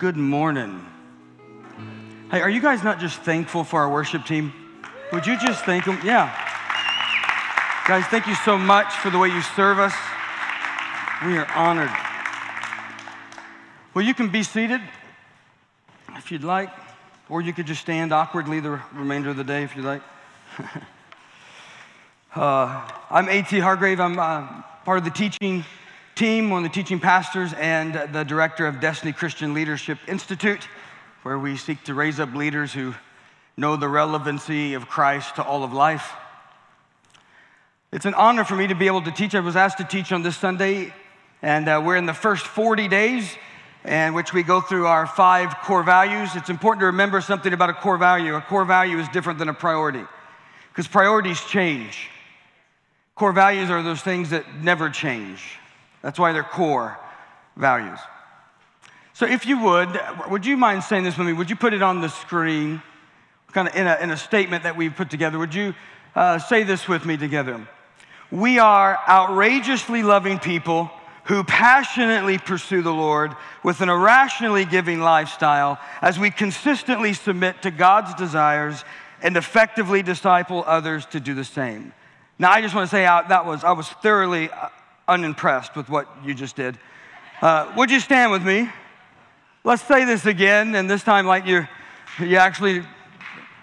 Good morning. Hey, are you guys not just thankful for our worship team? Would you just thank them? Yeah. Guys, thank you so much for the way you serve us. We are honored. Well, you can be seated if you'd like, or you could just stand awkwardly the remainder of the day if you'd like. uh, I'm A.T. Hargrave. I'm uh, part of the teaching team, one of the teaching pastors, and the director of Destiny Christian Leadership Institute, where we seek to raise up leaders who know the relevancy of Christ to all of life. It's an honor for me to be able to teach. I was asked to teach on this Sunday, and uh, we're in the first 40 days in which we go through our five core values. It's important to remember something about a core value. A core value is different than a priority because priorities change. Core values are those things that never change. That's why they're core values. So, if you would, would you mind saying this with me? Would you put it on the screen, kind of in a, in a statement that we've put together? Would you uh, say this with me together? We are outrageously loving people who passionately pursue the Lord with an irrationally giving lifestyle as we consistently submit to God's desires and effectively disciple others to do the same. Now, I just want to say uh, that was, I was thoroughly uh, unimpressed with what you just did. Uh, would you stand with me? Let's say this again, and this time like you, you actually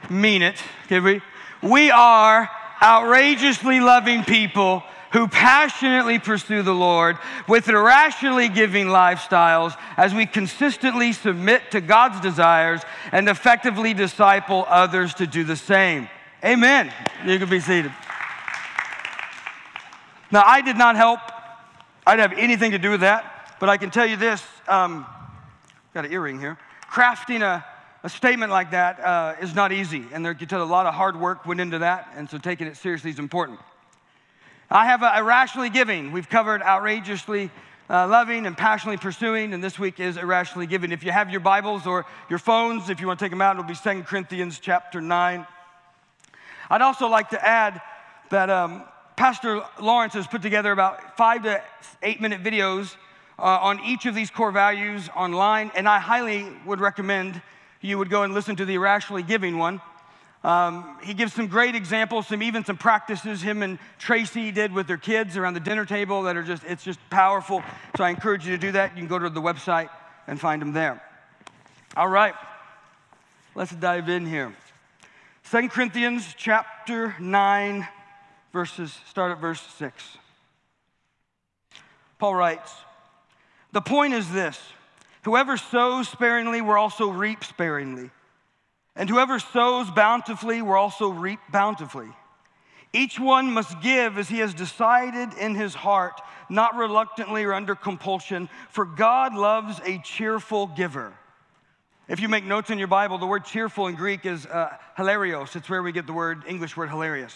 mean it. Okay, we, we are outrageously loving people who passionately pursue the Lord with irrationally giving lifestyles as we consistently submit to God's desires and effectively disciple others to do the same. Amen. You can be seated. Now, I did not help I didn't have anything to do with that, but I can tell you this um, got an earring here. Crafting a, a statement like that uh, is not easy, and there can tell a lot of hard work went into that, and so taking it seriously is important. I have irrationally giving. We've covered outrageously uh, loving and passionately pursuing, and this week is irrationally giving. If you have your Bibles or your phones, if you want to take them out, it'll be 2 Corinthians chapter 9. I'd also like to add that um, Pastor Lawrence has put together about five to eight minute videos uh, on each of these core values online, and I highly would recommend you would go and listen to the irrationally giving one. Um, he gives some great examples, some even some practices him and Tracy did with their kids around the dinner table that are just, it's just powerful. So I encourage you to do that. You can go to the website and find them there. All right, let's dive in here. Second Corinthians chapter 9, verses, start at verse 6. Paul writes, The point is this whoever sows sparingly will also reap sparingly, and whoever sows bountifully will also reap bountifully. Each one must give as he has decided in his heart, not reluctantly or under compulsion, for God loves a cheerful giver. If you make notes in your Bible, the word cheerful in Greek is uh, hilarios. It's where we get the word English word hilarious.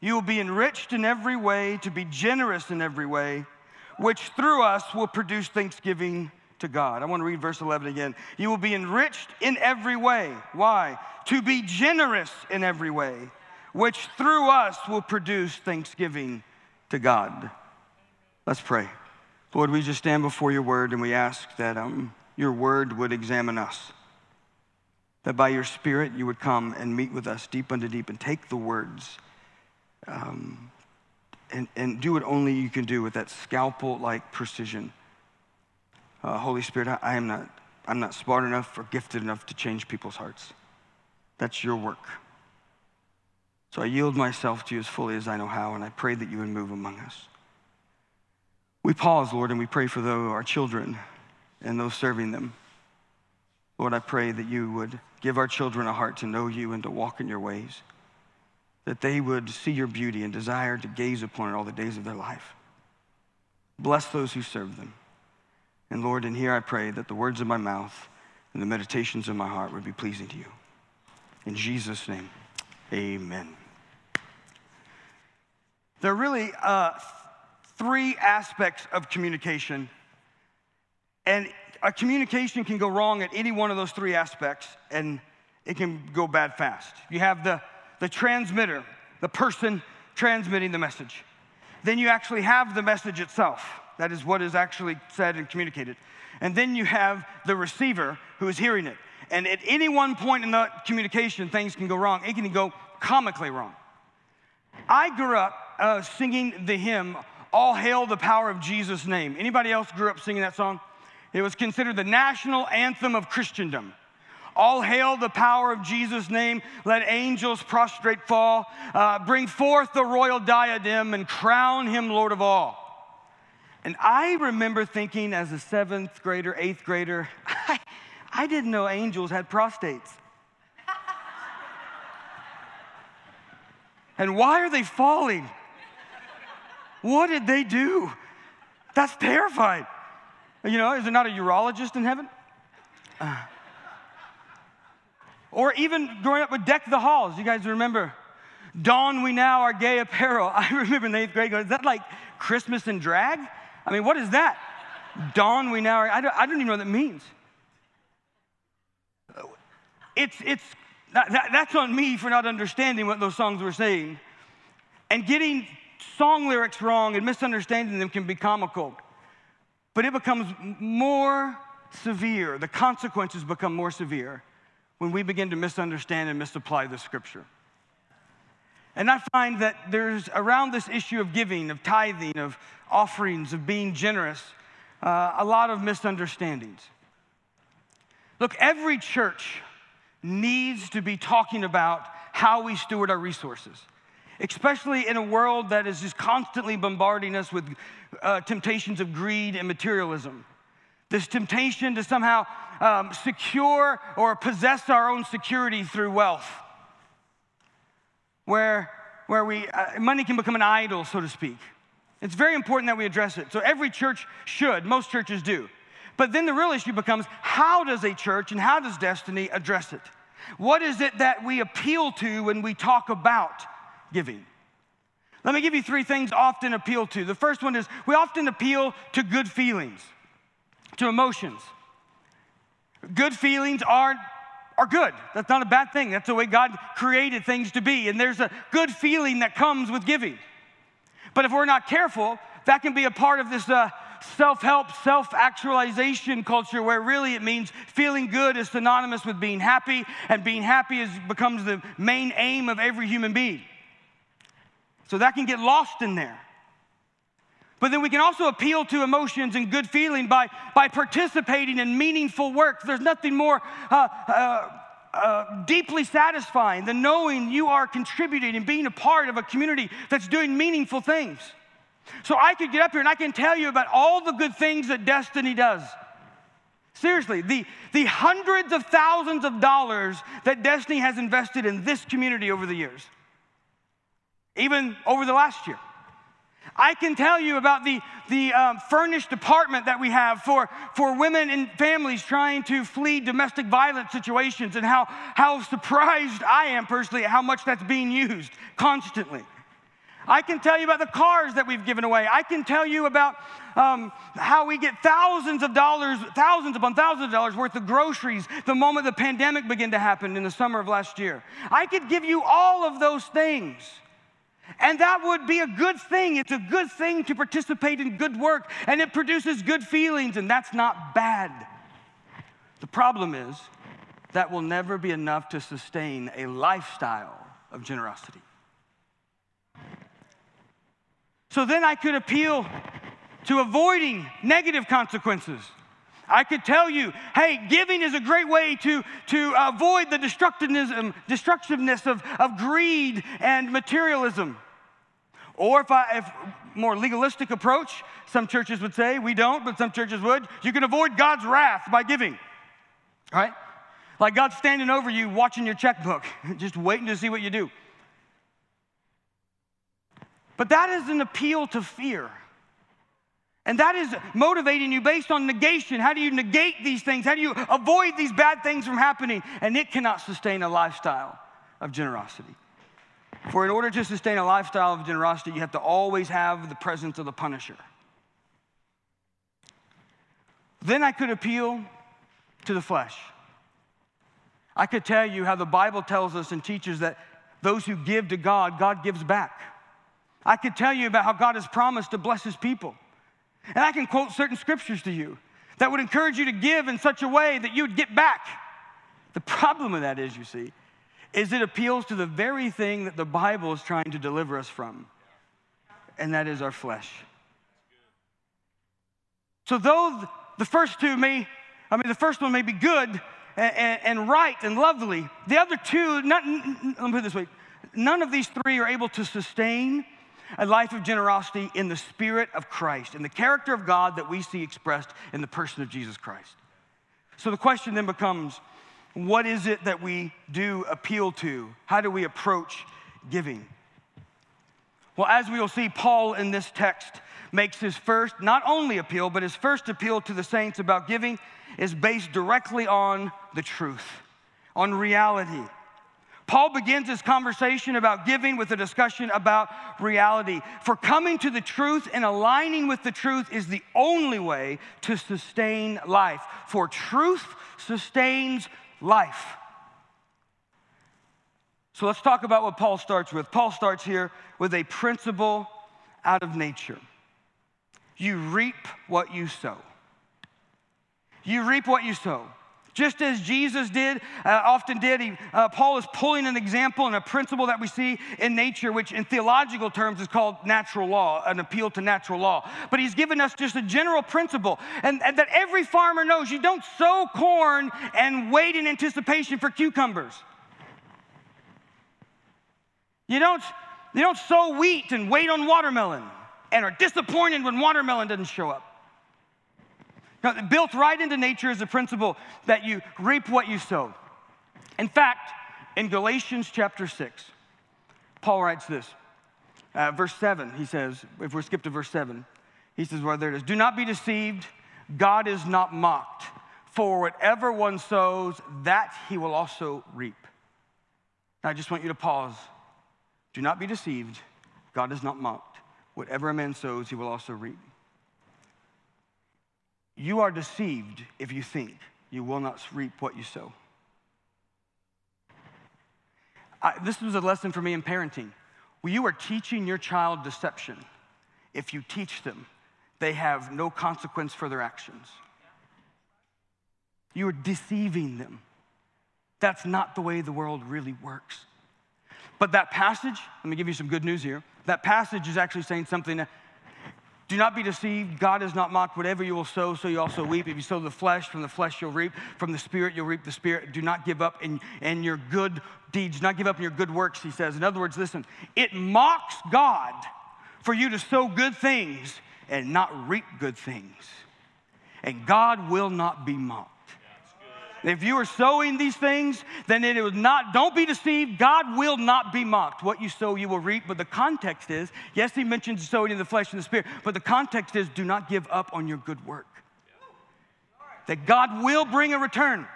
You will be enriched in every way, to be generous in every way, which through us will produce thanksgiving to God. I want to read verse 11 again. You will be enriched in every way. Why? To be generous in every way, which through us will produce thanksgiving to God. Let's pray. Lord, we just stand before your word and we ask that um, your word would examine us. That by your spirit you would come and meet with us deep unto deep and take the words um, and, and do what only you can do with that scalpel like precision. Uh, Holy Spirit, I, I am not, I'm not smart enough or gifted enough to change people's hearts. That's your work. So I yield myself to you as fully as I know how, and I pray that you would move among us. We pause, Lord, and we pray for those, our children and those serving them. Lord, I pray that you would give our children a heart to know you and to walk in your ways that they would see your beauty and desire to gaze upon it all the days of their life. Bless those who serve them. And Lord, in here I pray that the words of my mouth and the meditations of my heart would be pleasing to you. In Jesus' name, amen. There are really uh, three aspects of communication, and a communication can go wrong at any one of those three aspects, and it can go bad fast. You have the, the transmitter, the person transmitting the message. Then you actually have the message itself. That is what is actually said and communicated. And then you have the receiver who is hearing it. And at any one point in the communication, things can go wrong. It can go comically wrong. I grew up uh, singing the hymn, All Hail the Power of Jesus' Name. Anybody else grew up singing that song? It was considered the national anthem of Christendom. All hail the power of Jesus' name. Let angels prostrate fall. Uh, bring forth the royal diadem and crown him Lord of all. And I remember thinking as a seventh grader, eighth grader, I, I didn't know angels had prostates. and why are they falling? What did they do? That's terrifying. You know, is there not a urologist in heaven? Uh, or even growing up with Deck the Halls. You guys remember? Don we now our gay apparel. I remember in eighth grade going, is that like Christmas in drag? I mean, what is that? Dawn we now are, I don't, I don't even know what that means. It's, it's, that, that, that's on me for not understanding what those songs were saying. And getting song lyrics wrong and misunderstanding them can be comical. But it becomes more severe. The consequences become more severe when we begin to misunderstand and misapply the scripture. And I find that there's around this issue of giving, of tithing, of offerings, of being generous, uh, a lot of misunderstandings. Look, every church needs to be talking about how we steward our resources, especially in a world that is just constantly bombarding us with uh, temptations of greed and materialism. This temptation to somehow um, secure or possess our own security through wealth, where, where we, uh, money can become an idol, so to speak. It's very important that we address it. So every church should, most churches do. But then the real issue becomes how does a church and how does Destiny address it? What is it that we appeal to when we talk about giving? Let me give you three things often appeal to. The first one is we often appeal to good feelings, to emotions. Good feelings are, are good. That's not a bad thing. That's the way God created things to be. And there's a good feeling that comes with giving. But if we're not careful, that can be a part of this uh, self help, self actualization culture where really it means feeling good is synonymous with being happy, and being happy is, becomes the main aim of every human being. So that can get lost in there. But then we can also appeal to emotions and good feeling by, by participating in meaningful work. There's nothing more uh, uh, uh, deeply satisfying than knowing you are contributing and being a part of a community that's doing meaningful things. So I could get up here and I can tell you about all the good things that Destiny does. Seriously, the, the hundreds of thousands of dollars that Destiny has invested in this community over the years, even over the last year. I can tell you about the, the um, furnished apartment that we have for, for women and families trying to flee domestic violence situations and how, how surprised I am personally at how much that's being used constantly. I can tell you about the cars that we've given away. I can tell you about um, how we get thousands of dollars, thousands upon thousands of dollars worth of groceries the moment the pandemic began to happen in the summer of last year. I could give you all of those things. And that would be a good thing. It's a good thing to participate in good work, and it produces good feelings, and that's not bad. The problem is that will never be enough to sustain a lifestyle of generosity. So then I could appeal to avoiding negative consequences. I could tell you, hey, giving is a great way to, to avoid the destructiveness, destructiveness of, of greed and materialism. Or if I, if more legalistic approach, some churches would say, we don't, but some churches would, you can avoid God's wrath by giving. Right? Like God's standing over you watching your checkbook, just waiting to see what you do. But that is an appeal to fear. And that is motivating you based on negation. How do you negate these things? How do you avoid these bad things from happening? And it cannot sustain a lifestyle of generosity. For in order to sustain a lifestyle of generosity, you have to always have the presence of the punisher. Then I could appeal to the flesh. I could tell you how the Bible tells us and teaches that those who give to God, God gives back. I could tell you about how God has promised to bless his people. And I can quote certain scriptures to you that would encourage you to give in such a way that you would get back. The problem with that is, you see, is it appeals to the very thing that the Bible is trying to deliver us from, and that is our flesh. So, though the first two may, I mean, the first one may be good and, and, and right and lovely, the other two, not, let me put it this way none of these three are able to sustain a life of generosity in the spirit of Christ, in the character of God that we see expressed in the person of Jesus Christ. So the question then becomes what is it that we do appeal to? How do we approach giving? Well, as we will see, Paul in this text makes his first, not only appeal, but his first appeal to the saints about giving is based directly on the truth, on reality. Paul begins his conversation about giving with a discussion about reality. For coming to the truth and aligning with the truth is the only way to sustain life. For truth sustains life. So let's talk about what Paul starts with. Paul starts here with a principle out of nature you reap what you sow. You reap what you sow. Just as Jesus did, uh, often did, he, uh, Paul is pulling an example and a principle that we see in nature, which in theological terms is called natural law, an appeal to natural law. But he's given us just a general principle, and, and that every farmer knows you don't sow corn and wait in anticipation for cucumbers. You don't, you don't sow wheat and wait on watermelon and are disappointed when watermelon doesn't show up. Built right into nature is the principle that you reap what you sow. In fact, in Galatians chapter 6, Paul writes this. Uh, verse 7, he says, if we skip to verse 7, he says, well, there it is. Do not be deceived, God is not mocked. For whatever one sows, that he will also reap. Now, I just want you to pause. Do not be deceived, God is not mocked. Whatever a man sows, he will also reap. You are deceived if you think you will not reap what you sow. I, this was a lesson for me in parenting. Well, you are teaching your child deception if you teach them they have no consequence for their actions. You are deceiving them. That's not the way the world really works. But that passage, let me give you some good news here. That passage is actually saying something do not be deceived. God is not mocked. Whatever you will sow, so you also reap. If you sow the flesh, from the flesh you'll reap. From the spirit, you'll reap the spirit. Do not give up in, in your good deeds. Do not give up in your good works, he says. In other words, listen, it mocks God for you to sow good things and not reap good things. And God will not be mocked. If you are sowing these things, then it was not, don't be deceived. God will not be mocked. What you sow, you will reap. But the context is, yes, he mentions sowing in the flesh and the spirit, but the context is do not give up on your good work. That God will bring a return.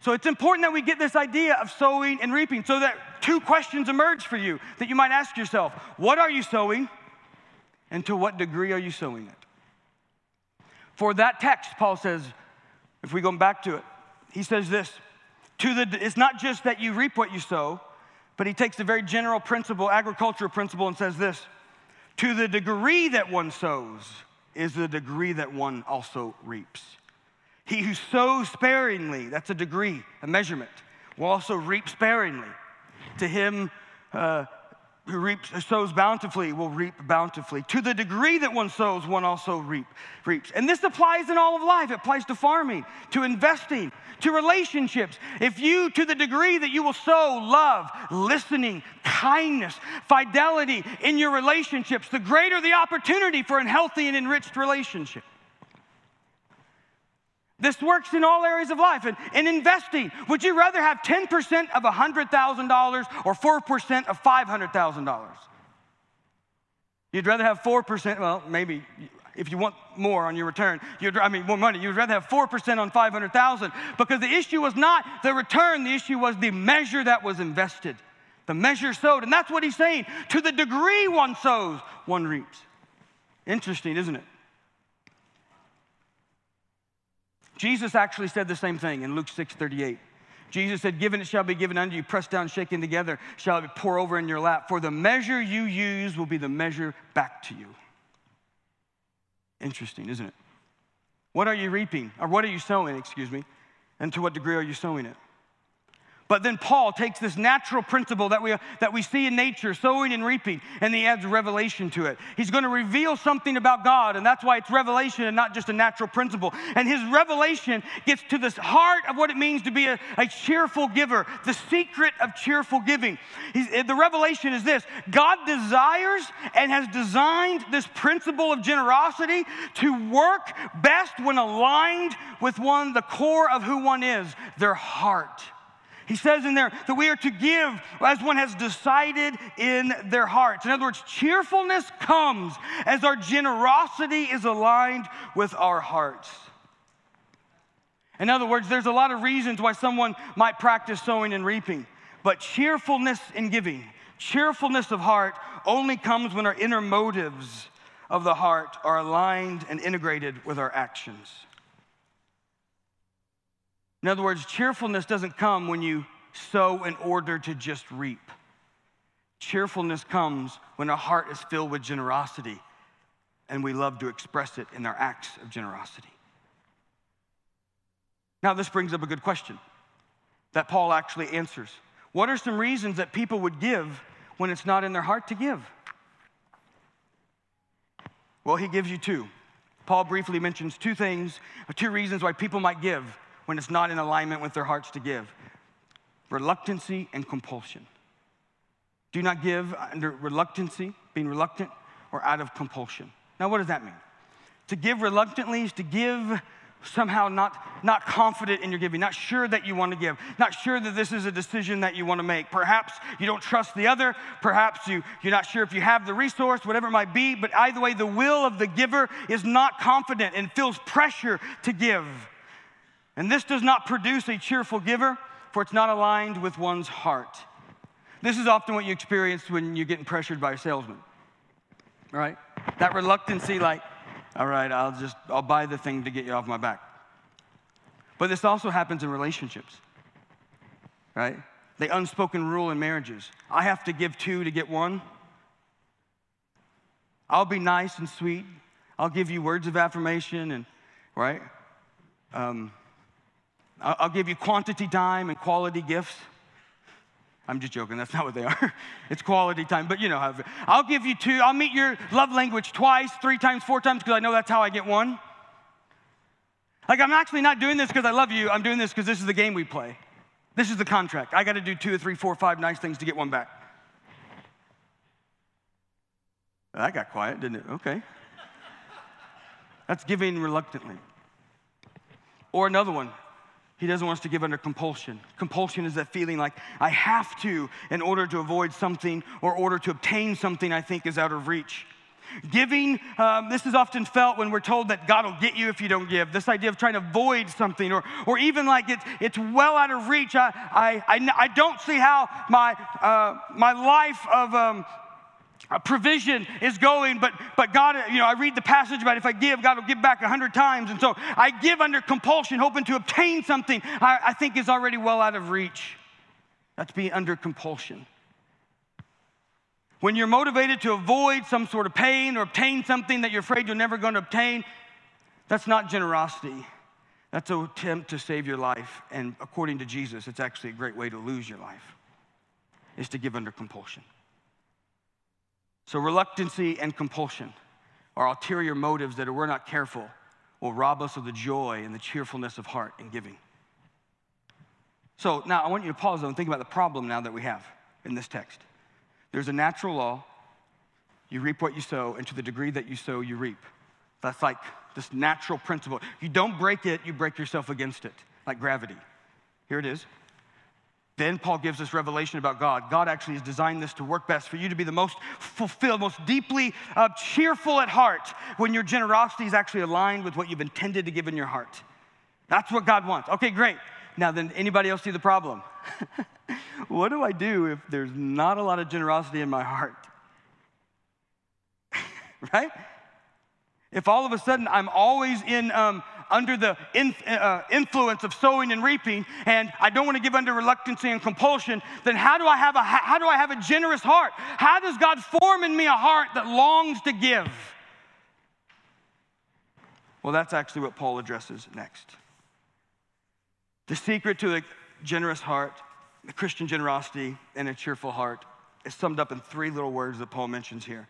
So it's important that we get this idea of sowing and reaping so that two questions emerge for you that you might ask yourself What are you sowing? And to what degree are you sowing it? For that text, Paul says, if we go back to it, he says this to the, it's not just that you reap what you sow, but he takes the very general principle, agricultural principle, and says this to the degree that one sows is the degree that one also reaps. He who sows sparingly, that's a degree, a measurement, will also reap sparingly. To him, uh, who reaps, sows bountifully will reap bountifully. To the degree that one sows, one also reap, reaps. And this applies in all of life. It applies to farming, to investing, to relationships. If you, to the degree that you will sow love, listening, kindness, fidelity in your relationships, the greater the opportunity for a healthy and enriched relationship. This works in all areas of life. And in investing, would you rather have 10% of $100,000 or 4% of $500,000? You'd rather have 4%, well, maybe if you want more on your return, you'd, I mean, more money, you'd rather have 4% on 500,000 because the issue was not the return, the issue was the measure that was invested, the measure sowed. And that's what he's saying. To the degree one sows, one reaps. Interesting, isn't it? Jesus actually said the same thing in Luke 6 38. Jesus said, Given it shall be given unto you, pressed down, shaken together, shall it pour over in your lap. For the measure you use will be the measure back to you. Interesting, isn't it? What are you reaping? Or what are you sowing, excuse me? And to what degree are you sowing it? But then Paul takes this natural principle that we, that we see in nature, sowing and reaping, and he adds revelation to it. He's going to reveal something about God, and that's why it's revelation and not just a natural principle. And his revelation gets to the heart of what it means to be a, a cheerful giver, the secret of cheerful giving. He's, eh, the revelation is this God desires and has designed this principle of generosity to work best when aligned with one, the core of who one is, their heart. He says in there that we are to give as one has decided in their hearts. In other words, cheerfulness comes as our generosity is aligned with our hearts. In other words, there's a lot of reasons why someone might practice sowing and reaping, but cheerfulness in giving, cheerfulness of heart, only comes when our inner motives of the heart are aligned and integrated with our actions. In other words, cheerfulness doesn't come when you sow in order to just reap. Cheerfulness comes when our heart is filled with generosity and we love to express it in our acts of generosity. Now, this brings up a good question that Paul actually answers. What are some reasons that people would give when it's not in their heart to give? Well, he gives you two. Paul briefly mentions two things, two reasons why people might give when it's not in alignment with their hearts to give reluctancy and compulsion. Do not give under reluctancy, being reluctant, or out of compulsion. Now, what does that mean? To give reluctantly is to give somehow not, not confident in your giving, not sure that you want to give, not sure that this is a decision that you want to make. Perhaps you don't trust the other, perhaps you, you're not sure if you have the resource, whatever it might be, but either way, the will of the giver is not confident and feels pressure to give. And this does not produce a cheerful giver, for it's not aligned with one's heart. This is often what you experience when you're getting pressured by a salesman, right? That reluctancy, like, all right, I'll just, I'll buy the thing to get you off my back. But this also happens in relationships, right? The unspoken rule in marriages I have to give two to get one. I'll be nice and sweet. I'll give you words of affirmation and, right? Um, I'll give you quantity time and quality gifts. I'm just joking, that's not what they are. it's quality time, but you know how. I'll give you two, I'll meet your love language twice, three times, four times, because I know that's how I get one. Like, I'm actually not doing this because I love you, I'm doing this because this is the game we play. This is the contract. I got to do two or three, four, five nice things to get one back. That got quiet, didn't it? Okay. That's giving reluctantly. Or another one, he doesn't want us to give under compulsion. Compulsion is that feeling like I have to in order to avoid something or order to obtain something I think is out of reach. Giving, um, this is often felt when we're told that God will get you if you don't give. This idea of trying to avoid something, or, or even like it's, it's well out of reach. I, I, I, I don't see how my, uh, my life of um, provision is going, but, but God, you know, I read the passage about if I give, God will give back a hundred times. And so I give under compulsion, hoping to obtain something I, I think is already well out of reach. That's being under compulsion. When you're motivated to avoid some sort of pain or obtain something that you're afraid you're never going to obtain, that's not generosity. That's an attempt to save your life. And according to Jesus, it's actually a great way to lose your life, is to give under compulsion. So, reluctancy and compulsion are ulterior motives that, if we're not careful, will rob us of the joy and the cheerfulness of heart in giving. So, now I want you to pause though and think about the problem now that we have in this text. There's a natural law you reap what you sow, and to the degree that you sow, you reap. That's like this natural principle. You don't break it, you break yourself against it, like gravity. Here it is. Then Paul gives us revelation about God. God actually has designed this to work best for you to be the most fulfilled, most deeply uh, cheerful at heart when your generosity is actually aligned with what you've intended to give in your heart. That's what God wants. Okay, great. Now, then, anybody else see the problem? what do I do if there's not a lot of generosity in my heart? right? If all of a sudden I'm always in um, under the uh, influence of sowing and reaping, and I don't want to give under reluctancy and compulsion, then how do I have a how do I have a generous heart? How does God form in me a heart that longs to give? Well, that's actually what Paul addresses next. The secret to a generous heart, the Christian generosity, and a cheerful heart is summed up in three little words that Paul mentions here.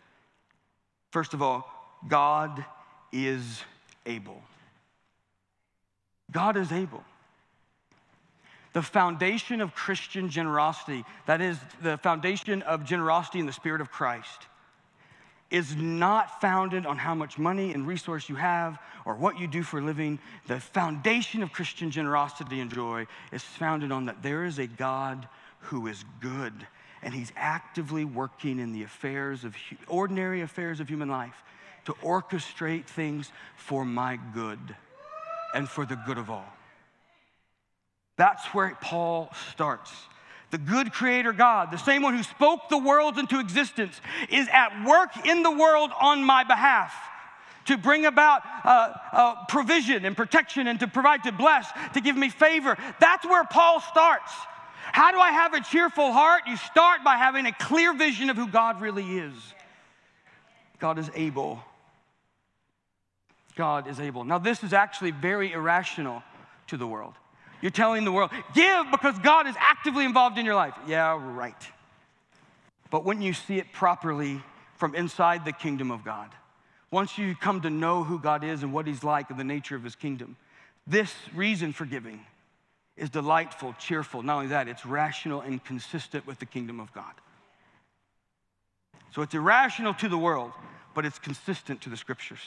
First of all, God is able. God is able. The foundation of Christian generosity, that is, the foundation of generosity in the Spirit of Christ, is not founded on how much money and resource you have or what you do for a living. The foundation of Christian generosity and joy is founded on that there is a God who is good and he's actively working in the affairs of ordinary affairs of human life to orchestrate things for my good and for the good of all. That's where Paul starts. The good creator God, the same one who spoke the worlds into existence, is at work in the world on my behalf to bring about uh, uh, provision and protection and to provide, to bless, to give me favor. That's where Paul starts. How do I have a cheerful heart? You start by having a clear vision of who God really is. God is able God is able. Now, this is actually very irrational to the world. You're telling the world, give because God is actively involved in your life. Yeah, right. But when you see it properly from inside the kingdom of God, once you come to know who God is and what He's like and the nature of His kingdom, this reason for giving is delightful, cheerful. Not only that, it's rational and consistent with the kingdom of God. So it's irrational to the world, but it's consistent to the scriptures.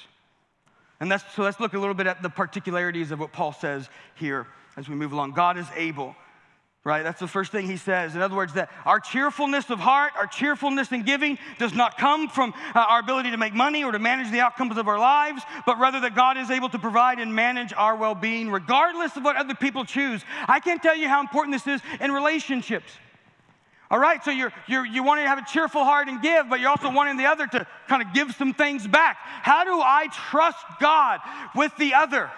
And that's, so let's look a little bit at the particularities of what Paul says here as we move along. God is able, right? That's the first thing he says. In other words, that our cheerfulness of heart, our cheerfulness in giving does not come from uh, our ability to make money or to manage the outcomes of our lives, but rather that God is able to provide and manage our well being regardless of what other people choose. I can't tell you how important this is in relationships. All right, so you're, you're, you want to have a cheerful heart and give, but you're also wanting the other to kind of give some things back. How do I trust God with the other?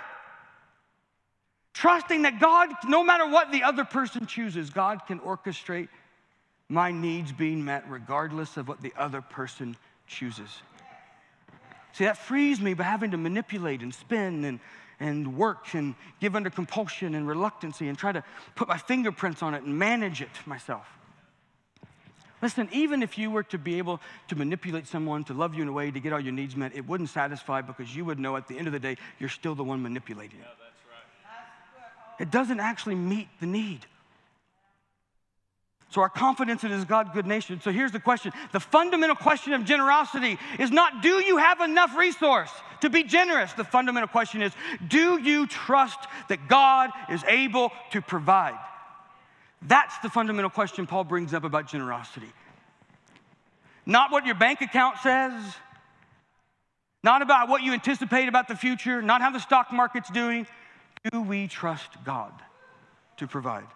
Trusting that God, no matter what the other person chooses, God can orchestrate my needs being met regardless of what the other person chooses. See, that frees me by having to manipulate and spin and, and work and give under compulsion and reluctancy and try to put my fingerprints on it and manage it myself. Listen, even if you were to be able to manipulate someone to love you in a way to get all your needs met, it wouldn't satisfy because you would know at the end of the day, you're still the one manipulating it. Right. It doesn't actually meet the need. So, our confidence in His God good nation. So, here's the question the fundamental question of generosity is not do you have enough resource to be generous? The fundamental question is do you trust that God is able to provide? That's the fundamental question Paul brings up about generosity. Not what your bank account says, not about what you anticipate about the future, not how the stock market's doing. Do we trust God to provide?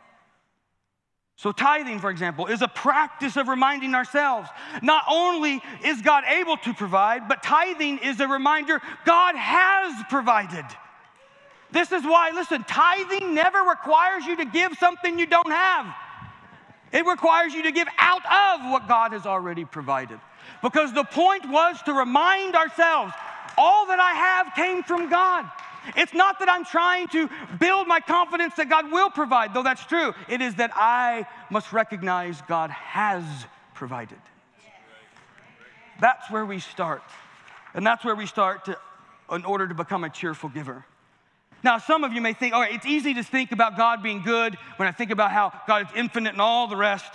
So, tithing, for example, is a practice of reminding ourselves not only is God able to provide, but tithing is a reminder God has provided. This is why, listen, tithing never requires you to give something you don't have. It requires you to give out of what God has already provided. Because the point was to remind ourselves all that I have came from God. It's not that I'm trying to build my confidence that God will provide, though that's true. It is that I must recognize God has provided. That's where we start. And that's where we start to, in order to become a cheerful giver. Now, some of you may think, all right, it's easy to think about God being good when I think about how God is infinite and all the rest,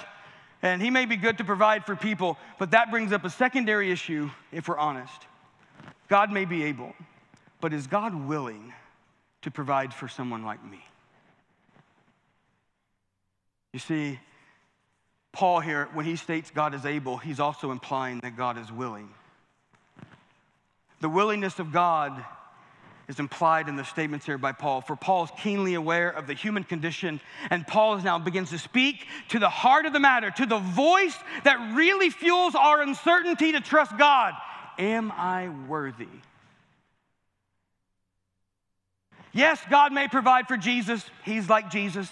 and He may be good to provide for people, but that brings up a secondary issue if we're honest. God may be able, but is God willing to provide for someone like me? You see, Paul here, when he states God is able, he's also implying that God is willing. The willingness of God is implied in the statements here by Paul. For Paul is keenly aware of the human condition, and Paul now begins to speak to the heart of the matter, to the voice that really fuels our uncertainty to trust God. Am I worthy? Yes, God may provide for Jesus, he's like Jesus.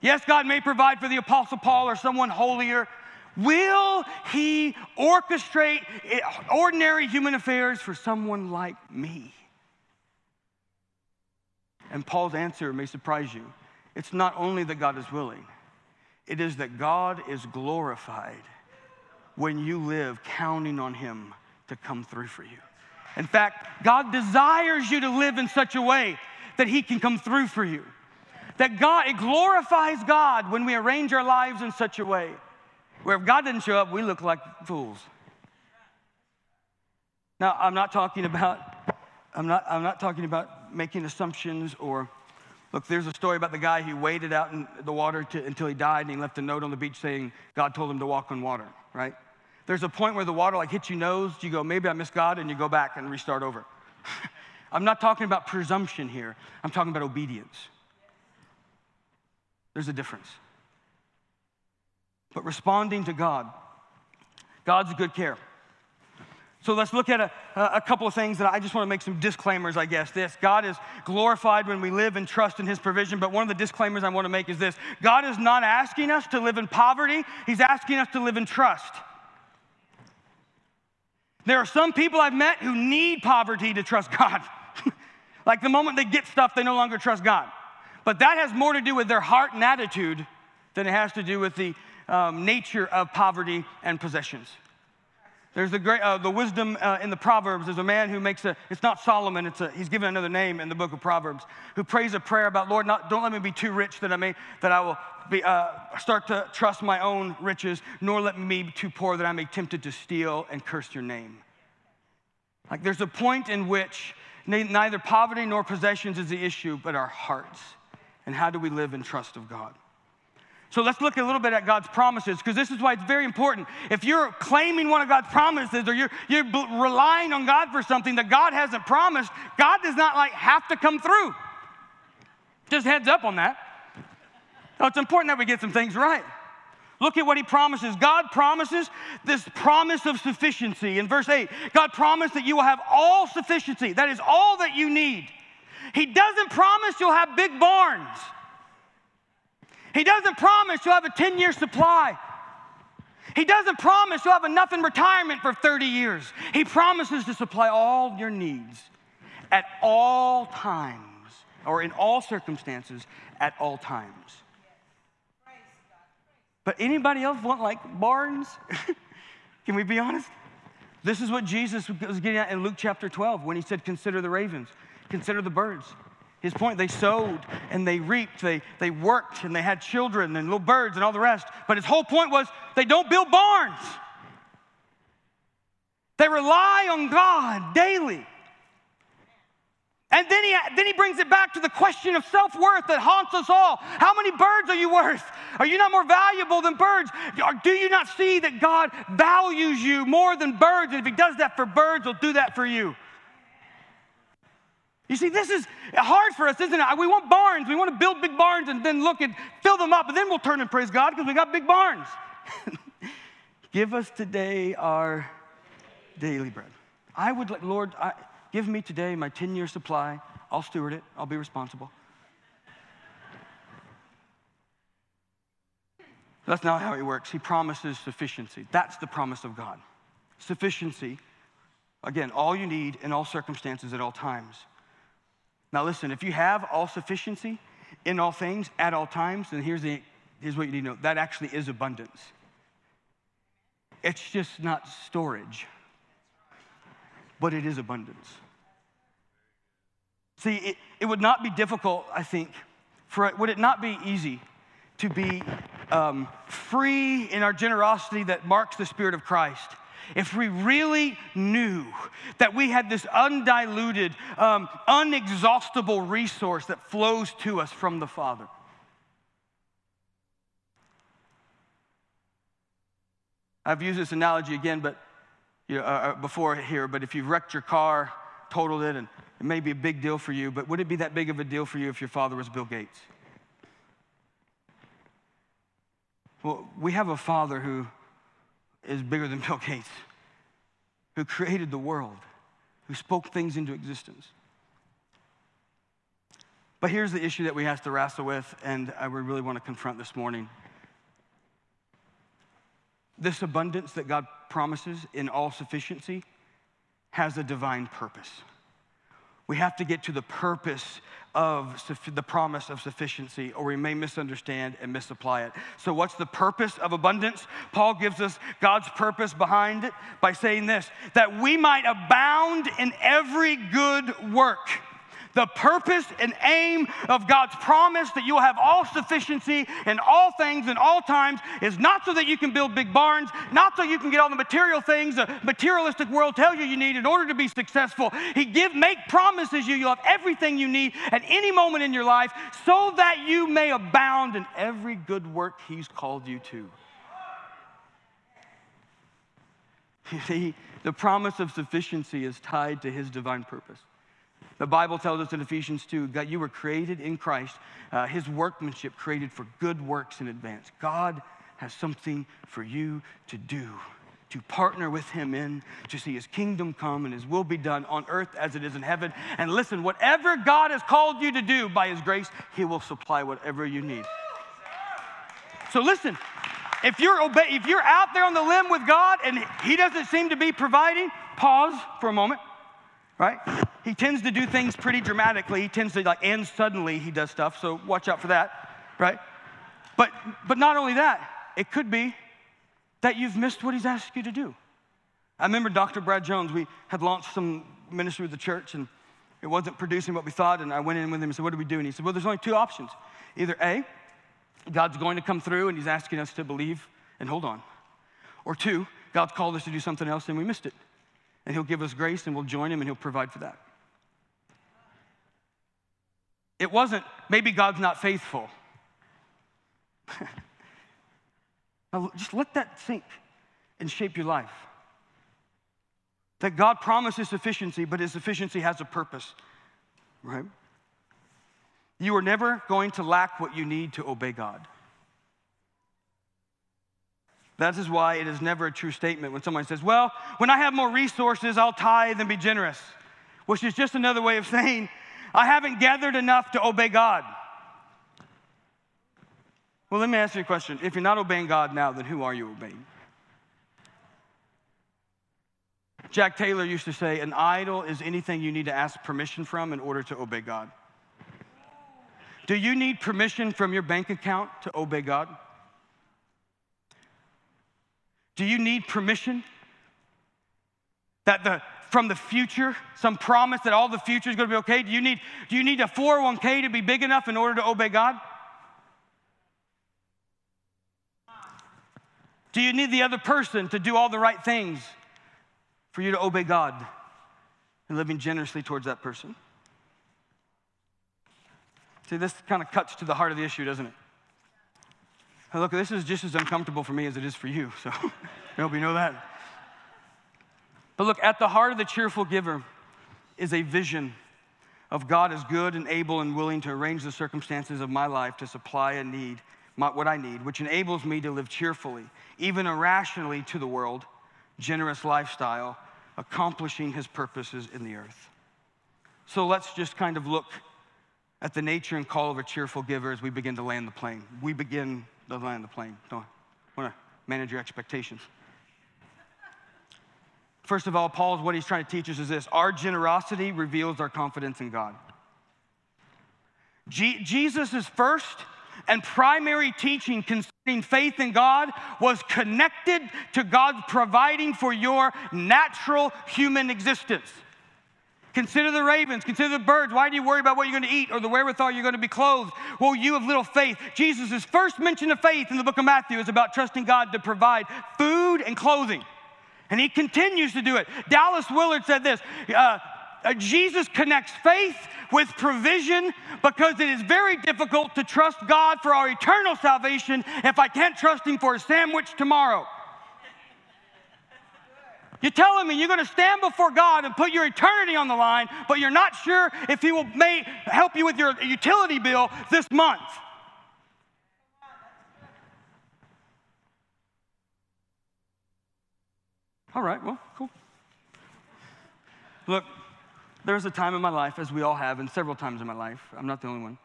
Yes, God may provide for the Apostle Paul or someone holier. Will he orchestrate eh, ordinary human affairs for someone like me? And Paul's answer may surprise you. It's not only that God is willing, it is that God is glorified when you live counting on him to come through for you. In fact, God desires you to live in such a way that he can come through for you. That God, it glorifies God when we arrange our lives in such a way where if God didn't show up, we look like fools. Now, I'm not talking about, I'm not, I'm not talking about making assumptions or, look, there's a story about the guy who waded out in the water to, until he died and he left a note on the beach saying God told him to walk on water, right? There's a point where the water like hits your nose, you go, maybe I missed God, and you go back and restart over. I'm not talking about presumption here. I'm talking about obedience. There's a difference. But responding to God, God's a good care. So let's look at a, a couple of things that I just want to make some disclaimers, I guess. This God is glorified when we live and trust in His provision, but one of the disclaimers I want to make is this God is not asking us to live in poverty, He's asking us to live in trust. There are some people I've met who need poverty to trust God. like the moment they get stuff, they no longer trust God. But that has more to do with their heart and attitude than it has to do with the um, nature of poverty and possessions. There's the great, uh, the wisdom uh, in the Proverbs. There's a man who makes a, it's not Solomon, it's a, he's given another name in the book of Proverbs, who prays a prayer about, Lord, not, don't let me be too rich that I may, that I will be, uh, start to trust my own riches, nor let me be too poor that I may be tempted to steal and curse your name. Like there's a point in which neither poverty nor possessions is the issue, but our hearts. And how do we live in trust of God? So let's look a little bit at God's promises, because this is why it's very important. If you're claiming one of God's promises or you're, you're relying on God for something that God hasn't promised, God does not like have to come through. Just heads up on that. So it's important that we get some things right. Look at what he promises. God promises this promise of sufficiency. In verse 8, God promised that you will have all sufficiency. That is all that you need. He doesn't promise you'll have big barns. He doesn't promise you'll have a 10 year supply. He doesn't promise you'll have enough in retirement for 30 years. He promises to supply all your needs at all times or in all circumstances at all times. But anybody else want like barns? Can we be honest? This is what Jesus was getting at in Luke chapter 12 when he said, Consider the ravens, consider the birds. His point, they sowed and they reaped, they, they worked and they had children and little birds and all the rest. But his whole point was they don't build barns. They rely on God daily. And then he, then he brings it back to the question of self worth that haunts us all. How many birds are you worth? Are you not more valuable than birds? Do you not see that God values you more than birds? And if He does that for birds, He'll do that for you. You see, this is hard for us, isn't it? We want barns. We want to build big barns and then look and fill them up, and then we'll turn and praise God because we got big barns. Give us today our daily bread. I would like, Lord, I, Give me today my 10 year supply. I'll steward it, I'll be responsible. That's not how he works. He promises sufficiency. That's the promise of God. Sufficiency, again, all you need in all circumstances at all times. Now, listen, if you have all sufficiency in all things at all times, then here's, the, here's what you need to know that actually is abundance. It's just not storage but it is abundance. See, it, it would not be difficult, I think, for would it not be easy to be um, free in our generosity that marks the Spirit of Christ? If we really knew that we had this undiluted, um, unexhaustible resource that flows to us from the Father. I've used this analogy again, but you know, uh, uh, before here, but if you've wrecked your car, totaled it, and it may be a big deal for you, but would it be that big of a deal for you if your father was Bill Gates? Well, we have a father who is bigger than Bill Gates, who created the world, who spoke things into existence. But here's the issue that we have to wrestle with, and I would really want to confront this morning. This abundance that God promises in all sufficiency has a divine purpose. We have to get to the purpose of the promise of sufficiency, or we may misunderstand and misapply it. So, what's the purpose of abundance? Paul gives us God's purpose behind it by saying this that we might abound in every good work. The purpose and aim of God's promise that you'll have all sufficiency in all things in all times is not so that you can build big barns, not so you can get all the material things the materialistic world tells you you need in order to be successful. He give make promises you you'll have everything you need at any moment in your life so that you may abound in every good work he's called you to. You see, the promise of sufficiency is tied to his divine purpose. The Bible tells us in Ephesians 2 that you were created in Christ, uh, his workmanship created for good works in advance. God has something for you to do, to partner with him in, to see his kingdom come and his will be done on earth as it is in heaven. And listen, whatever God has called you to do by his grace, he will supply whatever you need. So listen, if you're, obe- if you're out there on the limb with God and he doesn't seem to be providing, pause for a moment, right? He tends to do things pretty dramatically. He tends to like end suddenly he does stuff, so watch out for that, right? But but not only that, it could be that you've missed what he's asked you to do. I remember Dr. Brad Jones, we had launched some ministry with the church and it wasn't producing what we thought, and I went in with him and said, What do we do? And he said, Well, there's only two options. Either A, God's going to come through and he's asking us to believe and hold on. Or two, God's called us to do something else and we missed it. And he'll give us grace and we'll join him and he'll provide for that. It wasn't, maybe God's not faithful. now, just let that sink and shape your life. That God promises sufficiency, but his sufficiency has a purpose, right? You are never going to lack what you need to obey God. That is why it is never a true statement when someone says, Well, when I have more resources, I'll tithe and be generous, which is just another way of saying, I haven't gathered enough to obey God. Well, let me ask you a question. If you're not obeying God now, then who are you obeying? Jack Taylor used to say, an idol is anything you need to ask permission from in order to obey God. Do you need permission from your bank account to obey God? Do you need permission that the from the future, some promise that all the future is going to be okay? Do you need, do you need a 401k to be big enough in order to obey God? Do you need the other person to do all the right things for you to obey God and living generously towards that person? See, this kind of cuts to the heart of the issue, doesn't it? look, this is just as uncomfortable for me as it is for you, so I hope you know that. But look, at the heart of the cheerful giver is a vision of God as good and able and willing to arrange the circumstances of my life to supply a need, what I need, which enables me to live cheerfully, even irrationally to the world, generous lifestyle, accomplishing his purposes in the earth. So let's just kind of look at the nature and call of a cheerful giver as we begin to land the plane. We begin to land the plane. Don't want to manage your expectations. First of all, Paul's what he's trying to teach us is this our generosity reveals our confidence in God. Je- Jesus' first and primary teaching concerning faith in God was connected to God providing for your natural human existence. Consider the ravens, consider the birds. Why do you worry about what you're going to eat or the wherewithal you're going to be clothed? Well, you have little faith. Jesus' first mention of faith in the book of Matthew is about trusting God to provide food and clothing. And he continues to do it. Dallas Willard said this uh, uh, Jesus connects faith with provision because it is very difficult to trust God for our eternal salvation if I can't trust Him for a sandwich tomorrow. You're telling me you're going to stand before God and put your eternity on the line, but you're not sure if He will may help you with your utility bill this month. All right, well, cool. Look, there's a time in my life, as we all have, and several times in my life, I'm not the only one,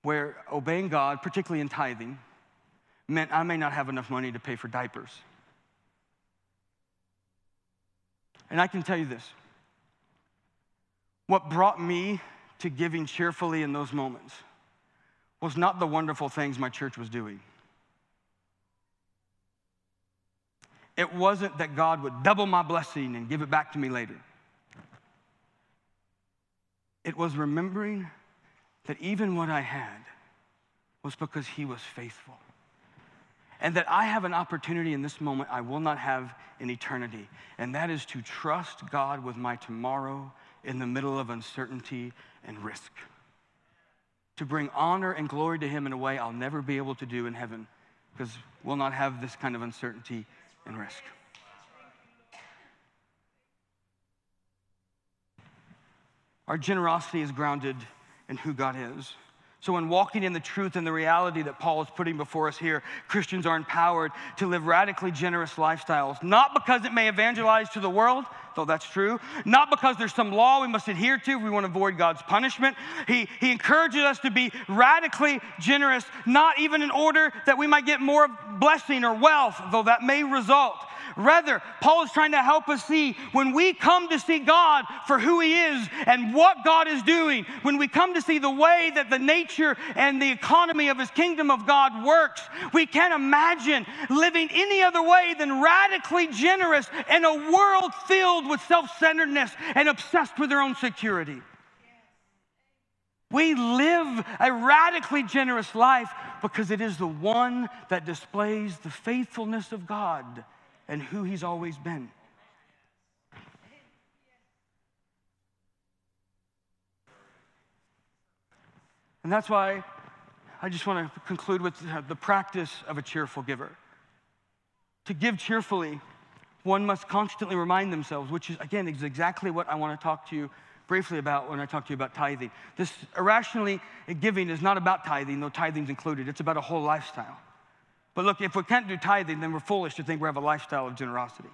where obeying God, particularly in tithing, meant I may not have enough money to pay for diapers. And I can tell you this what brought me to giving cheerfully in those moments was not the wonderful things my church was doing. It wasn't that God would double my blessing and give it back to me later. It was remembering that even what I had was because He was faithful. And that I have an opportunity in this moment I will not have in eternity. And that is to trust God with my tomorrow in the middle of uncertainty and risk. To bring honor and glory to Him in a way I'll never be able to do in heaven because we'll not have this kind of uncertainty and risk. Our generosity is grounded in who God is. So, in walking in the truth and the reality that Paul is putting before us here, Christians are empowered to live radically generous lifestyles, not because it may evangelize to the world, though that's true, not because there's some law we must adhere to if we want to avoid God's punishment. He, he encourages us to be radically generous, not even in order that we might get more blessing or wealth, though that may result. Rather, Paul is trying to help us see when we come to see God for who He is and what God is doing, when we come to see the way that the nature and the economy of His kingdom of God works, we can't imagine living any other way than radically generous in a world filled with self centeredness and obsessed with their own security. We live a radically generous life because it is the one that displays the faithfulness of God and who He's always been. And that's why I just want to conclude with the practice of a cheerful giver. To give cheerfully, one must constantly remind themselves, which is, again, is exactly what I want to talk to you briefly about when I talk to you about tithing. This irrationally giving is not about tithing, though tithing's included. It's about a whole lifestyle. But look, if we can't do tithing, then we're foolish to think we have a lifestyle of generosity,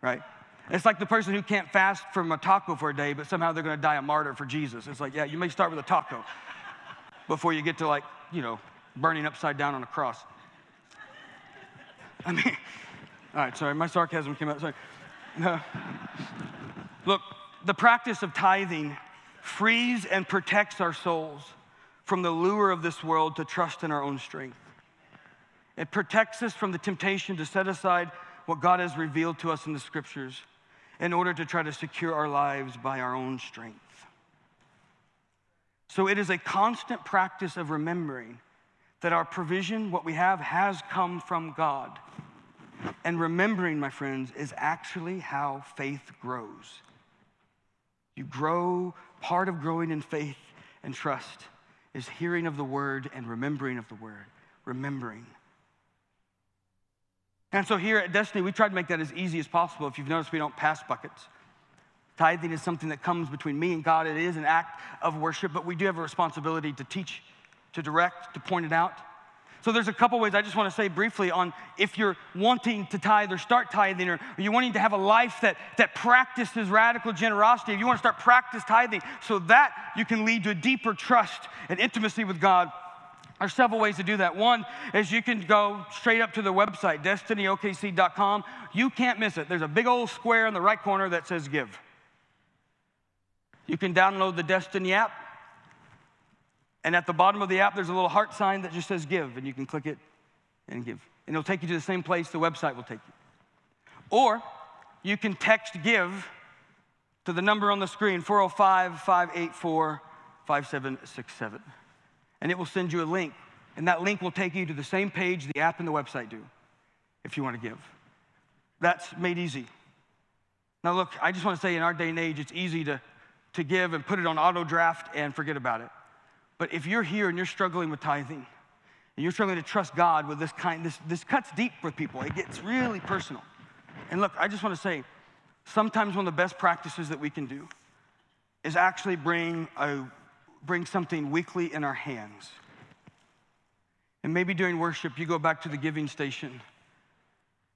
right? It's like the person who can't fast from a taco for a day, but somehow they're going to die a martyr for Jesus. It's like, yeah, you may start with a taco before you get to like, you know, burning upside down on a cross. I mean, all right, sorry, my sarcasm came out. Sorry. No. look, the practice of tithing frees and protects our souls from the lure of this world to trust in our own strength. It protects us from the temptation to set aside what God has revealed to us in the scriptures in order to try to secure our lives by our own strength. So it is a constant practice of remembering that our provision, what we have, has come from God. And remembering, my friends, is actually how faith grows. You grow, part of growing in faith and trust is hearing of the word and remembering of the word. Remembering. And so here at Destiny, we try to make that as easy as possible. If you've noticed, we don't pass buckets. Tithing is something that comes between me and God. It is an act of worship, but we do have a responsibility to teach, to direct, to point it out. So there's a couple ways I just want to say briefly on if you're wanting to tithe or start tithing or you're wanting to have a life that, that practices radical generosity, if you want to start practice tithing so that you can lead to a deeper trust and intimacy with God, there's several ways to do that. One is you can go straight up to the website, destinyokc.com. You can't miss it. There's a big old square in the right corner that says give. You can download the Destiny app, and at the bottom of the app, there's a little heart sign that just says give, and you can click it and give. And it'll take you to the same place the website will take you. Or you can text give to the number on the screen 405 584 5767 and it will send you a link. And that link will take you to the same page the app and the website do if you want to give. That's made easy. Now, look, I just want to say in our day and age, it's easy to, to give and put it on auto draft and forget about it. But if you're here and you're struggling with tithing, and you're struggling to trust God with this kind, this, this cuts deep with people, it gets really personal. And look, I just want to say, sometimes one of the best practices that we can do is actually bring, a, bring something weekly in our hands. And maybe during worship, you go back to the giving station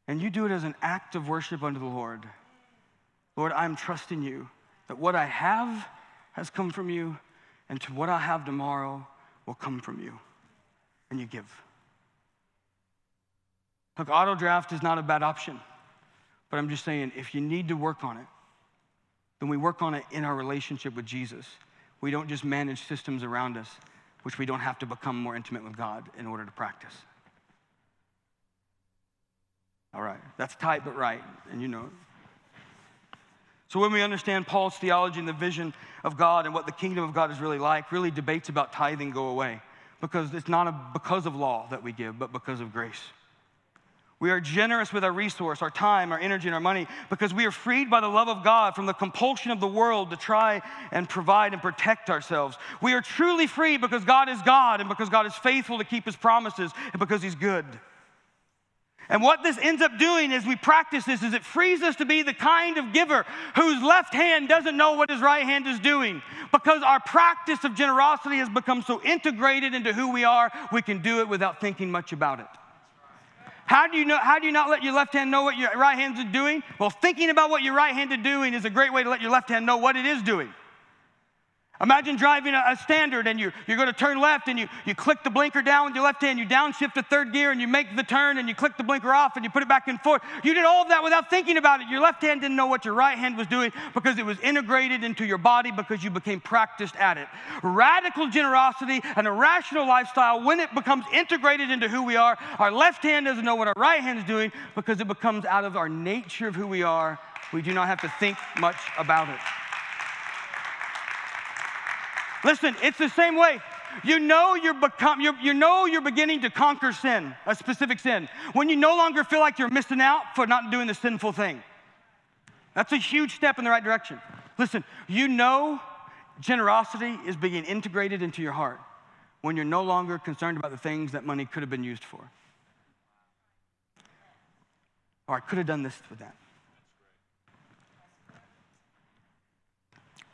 and you do it as an act of worship unto the Lord. Lord, I'm trusting you that what I have has come from you, and to what I have tomorrow will come from you. And you give. Look, auto draft is not a bad option, but I'm just saying if you need to work on it, then we work on it in our relationship with Jesus. We don't just manage systems around us, which we don't have to become more intimate with God in order to practice. All right, that's tight but right, and you know it. So, when we understand Paul's theology and the vision of God and what the kingdom of God is really like, really debates about tithing go away because it's not a, because of law that we give, but because of grace. We are generous with our resource, our time, our energy, and our money because we are freed by the love of God from the compulsion of the world to try and provide and protect ourselves. We are truly free because God is God and because God is faithful to keep his promises and because he's good. And what this ends up doing as we practice this is it frees us to be the kind of giver whose left hand doesn't know what his right hand is doing. Because our practice of generosity has become so integrated into who we are, we can do it without thinking much about it. How do you know how do you not let your left hand know what your right hand is doing? Well, thinking about what your right hand is doing is a great way to let your left hand know what it is doing. Imagine driving a, a standard and you're, you're going to turn left and you, you click the blinker down with your left hand, you downshift to third gear and you make the turn and you click the blinker off and you put it back in fourth. You did all of that without thinking about it. Your left hand didn't know what your right hand was doing because it was integrated into your body because you became practiced at it. Radical generosity, and a rational lifestyle, when it becomes integrated into who we are, our left hand doesn't know what our right hand is doing because it becomes out of our nature of who we are. We do not have to think much about it. Listen, it's the same way. You know you're become you you know you're beginning to conquer sin, a specific sin, when you no longer feel like you're missing out for not doing the sinful thing. That's a huge step in the right direction. Listen, you know generosity is being integrated into your heart when you're no longer concerned about the things that money could have been used for. Or I could have done this with that.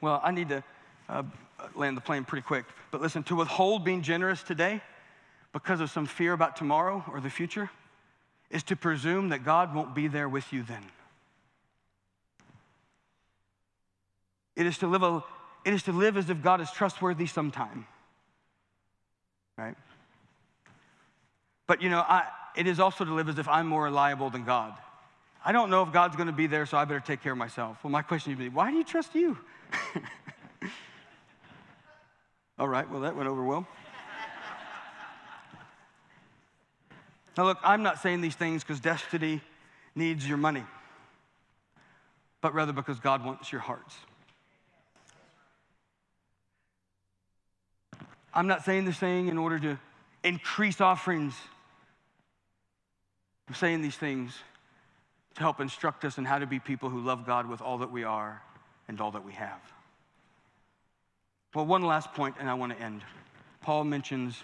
Well, I need to uh, land the plane pretty quick. But listen, to withhold being generous today because of some fear about tomorrow or the future is to presume that God won't be there with you then. It is to live, a, it is to live as if God is trustworthy sometime. Right? But you know, I, it is also to live as if I'm more reliable than God. I don't know if God's going to be there, so I better take care of myself. Well, my question would be, why do you trust you? All right, well, that went over well. now, look, I'm not saying these things because destiny needs your money, but rather because God wants your hearts. I'm not saying this thing in order to increase offerings. I'm saying these things to help instruct us in how to be people who love God with all that we are and all that we have. Well, one last point, and I want to end. Paul mentions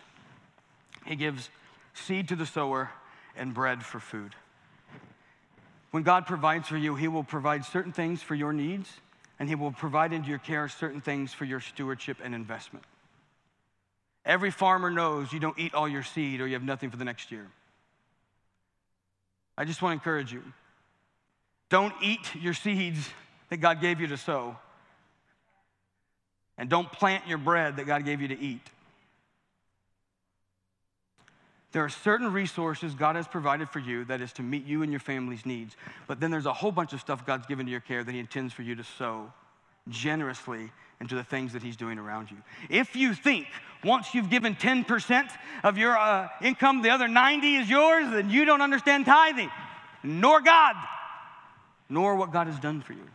he gives seed to the sower and bread for food. When God provides for you, He will provide certain things for your needs, and He will provide into your care certain things for your stewardship and investment. Every farmer knows you don't eat all your seed or you have nothing for the next year. I just want to encourage you don't eat your seeds that God gave you to sow and don't plant your bread that God gave you to eat. There are certain resources God has provided for you that is to meet you and your family's needs. But then there's a whole bunch of stuff God's given to your care that He intends for you to sow generously into the things that He's doing around you. If you think once you've given 10% of your uh, income, the other 90 is yours, then you don't understand tithing, nor God, nor what God has done for you.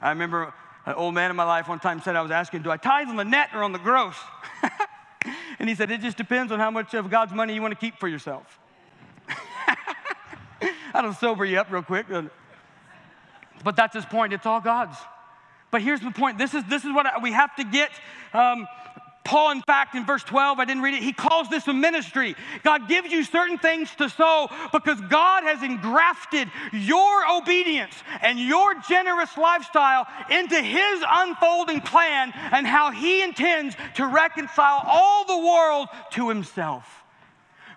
I remember an old man in my life one time said, I was asking, do I tithe on the net or on the gross? and he said, it just depends on how much of God's money you want to keep for yourself. That'll sober you up real quick. But that's his point. It's all God's. But here's the point. This is, this is what we have to get. Um, Paul, in fact, in verse 12, I didn't read it, he calls this a ministry. God gives you certain things to sow because God has engrafted your obedience and your generous lifestyle into his unfolding plan and how he intends to reconcile all the world to himself.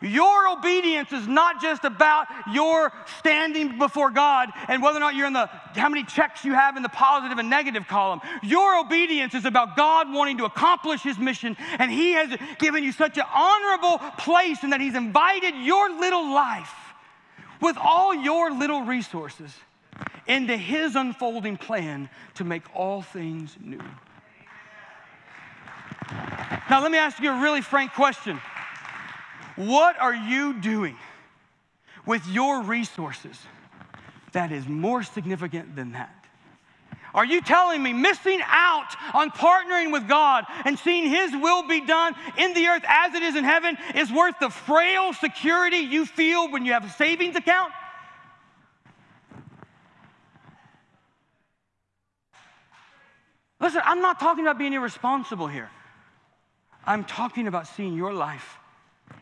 Your obedience is not just about your standing before God and whether or not you're in the, how many checks you have in the positive and negative column. Your obedience is about God wanting to accomplish His mission, and He has given you such an honorable place in that He's invited your little life with all your little resources into His unfolding plan to make all things new. Now, let me ask you a really frank question. What are you doing with your resources that is more significant than that? Are you telling me missing out on partnering with God and seeing His will be done in the earth as it is in heaven is worth the frail security you feel when you have a savings account? Listen, I'm not talking about being irresponsible here. I'm talking about seeing your life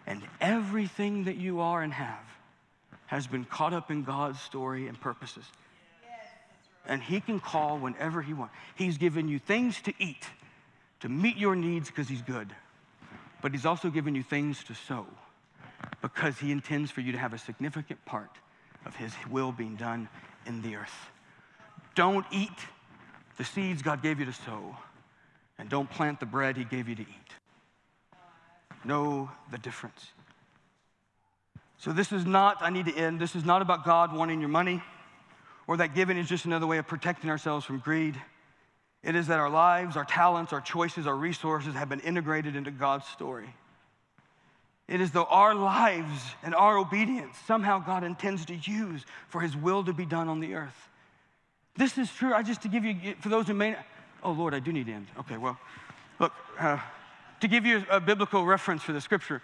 and everything that you are and have has been caught up in God's story and purposes. And He can call whenever He wants. He's given you things to eat to meet your needs because He's good. But He's also given you things to sow because He intends for you to have a significant part of His will being done in the earth. Don't eat the seeds God gave you to sow, and don't plant the bread He gave you to eat know the difference. So, this is not, I need to end, this is not about God wanting your money or that giving is just another way of protecting ourselves from greed. It is that our lives, our talents, our choices, our resources have been integrated into God's story. It is though our lives and our obedience somehow God intends to use for his will to be done on the earth. This is true. I just to give you, for those who may, oh Lord, I do need to end. Okay, well, look, uh, to give you a biblical reference for the scripture,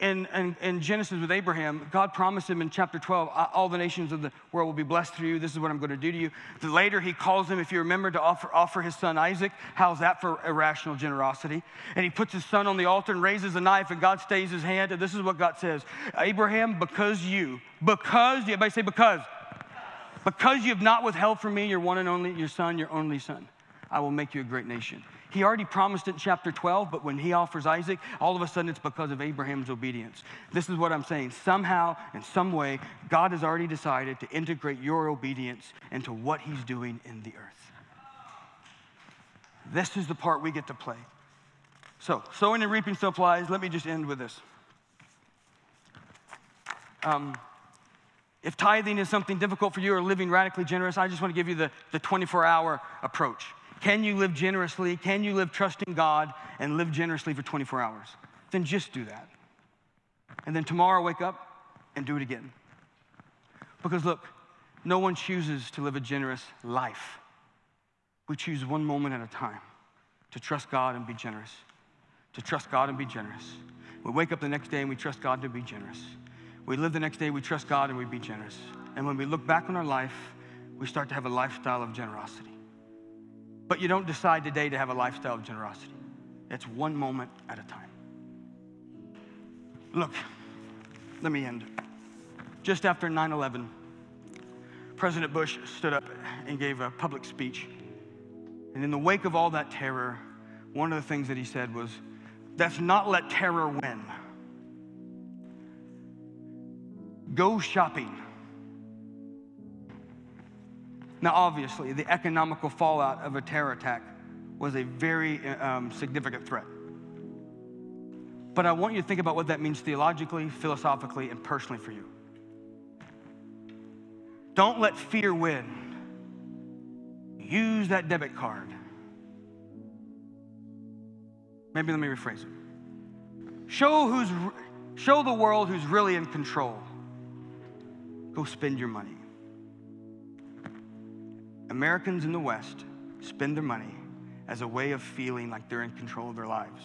in, in, in, Genesis with Abraham, God promised him in chapter 12, all the nations of the world will be blessed through you. This is what I'm going to do to you. Later, he calls him, if you remember, to offer, offer his son Isaac. How's that for irrational generosity? And he puts his son on the altar and raises a knife, and God stays his hand. And this is what God says Abraham, because you, because, everybody say because, because you have not withheld from me your one and only, your son, your only son, I will make you a great nation. He already promised it in chapter 12, but when he offers Isaac, all of a sudden it's because of Abraham's obedience. This is what I'm saying. Somehow, in some way, God has already decided to integrate your obedience into what he's doing in the earth. This is the part we get to play. So, sowing and reaping supplies, let me just end with this. Um, if tithing is something difficult for you or living radically generous, I just want to give you the, the 24 hour approach. Can you live generously? Can you live trusting God and live generously for 24 hours? Then just do that. And then tomorrow, wake up and do it again. Because look, no one chooses to live a generous life. We choose one moment at a time to trust God and be generous. To trust God and be generous. We wake up the next day and we trust God to be generous. We live the next day, we trust God and we be generous. And when we look back on our life, we start to have a lifestyle of generosity. But you don't decide today to have a lifestyle of generosity. It's one moment at a time. Look, let me end. Just after 9 11, President Bush stood up and gave a public speech. And in the wake of all that terror, one of the things that he said was, Let's not let terror win. Go shopping now, obviously, the economical fallout of a terror attack was a very um, significant threat. But I want you to think about what that means theologically, philosophically, and personally for you. Don't let fear win. Use that debit card. Maybe let me rephrase it. Show who's show the world who's really in control. Go spend your money. Americans in the West spend their money as a way of feeling like they're in control of their lives.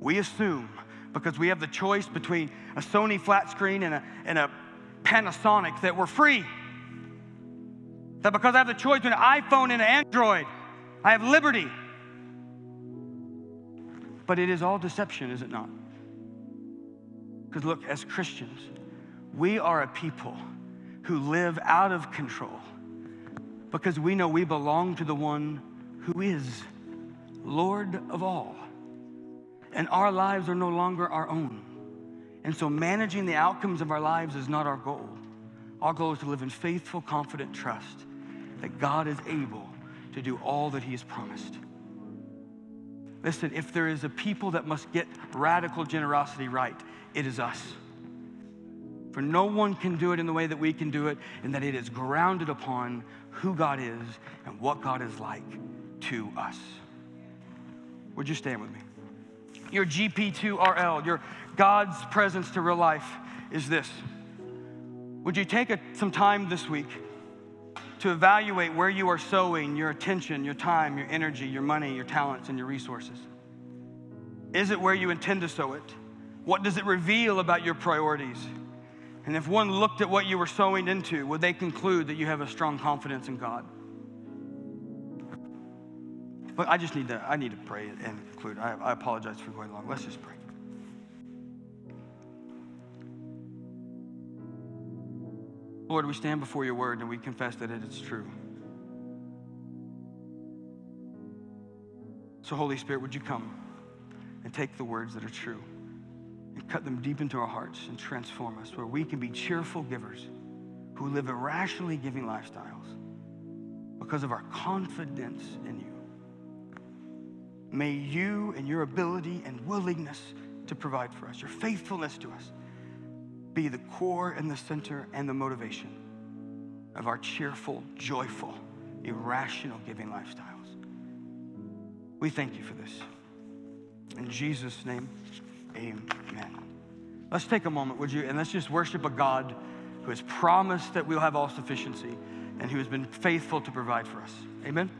We assume because we have the choice between a Sony flat screen and a, and a Panasonic that we're free. That because I have the choice between an iPhone and an Android, I have liberty. But it is all deception, is it not? Because look, as Christians, we are a people who live out of control because we know we belong to the one who is Lord of all. And our lives are no longer our own. And so managing the outcomes of our lives is not our goal. Our goal is to live in faithful, confident trust that God is able to do all that He has promised. Listen, if there is a people that must get radical generosity right, it is us. For no one can do it in the way that we can do it, and that it is grounded upon who God is and what God is like to us. Would you stand with me? Your GP2RL, your God's presence to real life is this. Would you take a, some time this week to evaluate where you are sowing your attention, your time, your energy, your money, your talents, and your resources? Is it where you intend to sow it? What does it reveal about your priorities? And if one looked at what you were sowing into, would they conclude that you have a strong confidence in God? But I just need to, I need to pray and conclude. I, I apologize for going long. Let's just pray. Lord, we stand before your word and we confess that it is true. So, Holy Spirit, would you come and take the words that are true and cut them deep into our hearts and transform us where we can be cheerful givers who live irrationally giving lifestyles because of our confidence in you. May you and your ability and willingness to provide for us, your faithfulness to us, be the core and the center and the motivation of our cheerful, joyful, irrational giving lifestyles. We thank you for this. In Jesus' name, amen. Let's take a moment, would you? And let's just worship a God who has promised that we'll have all sufficiency and who has been faithful to provide for us. Amen.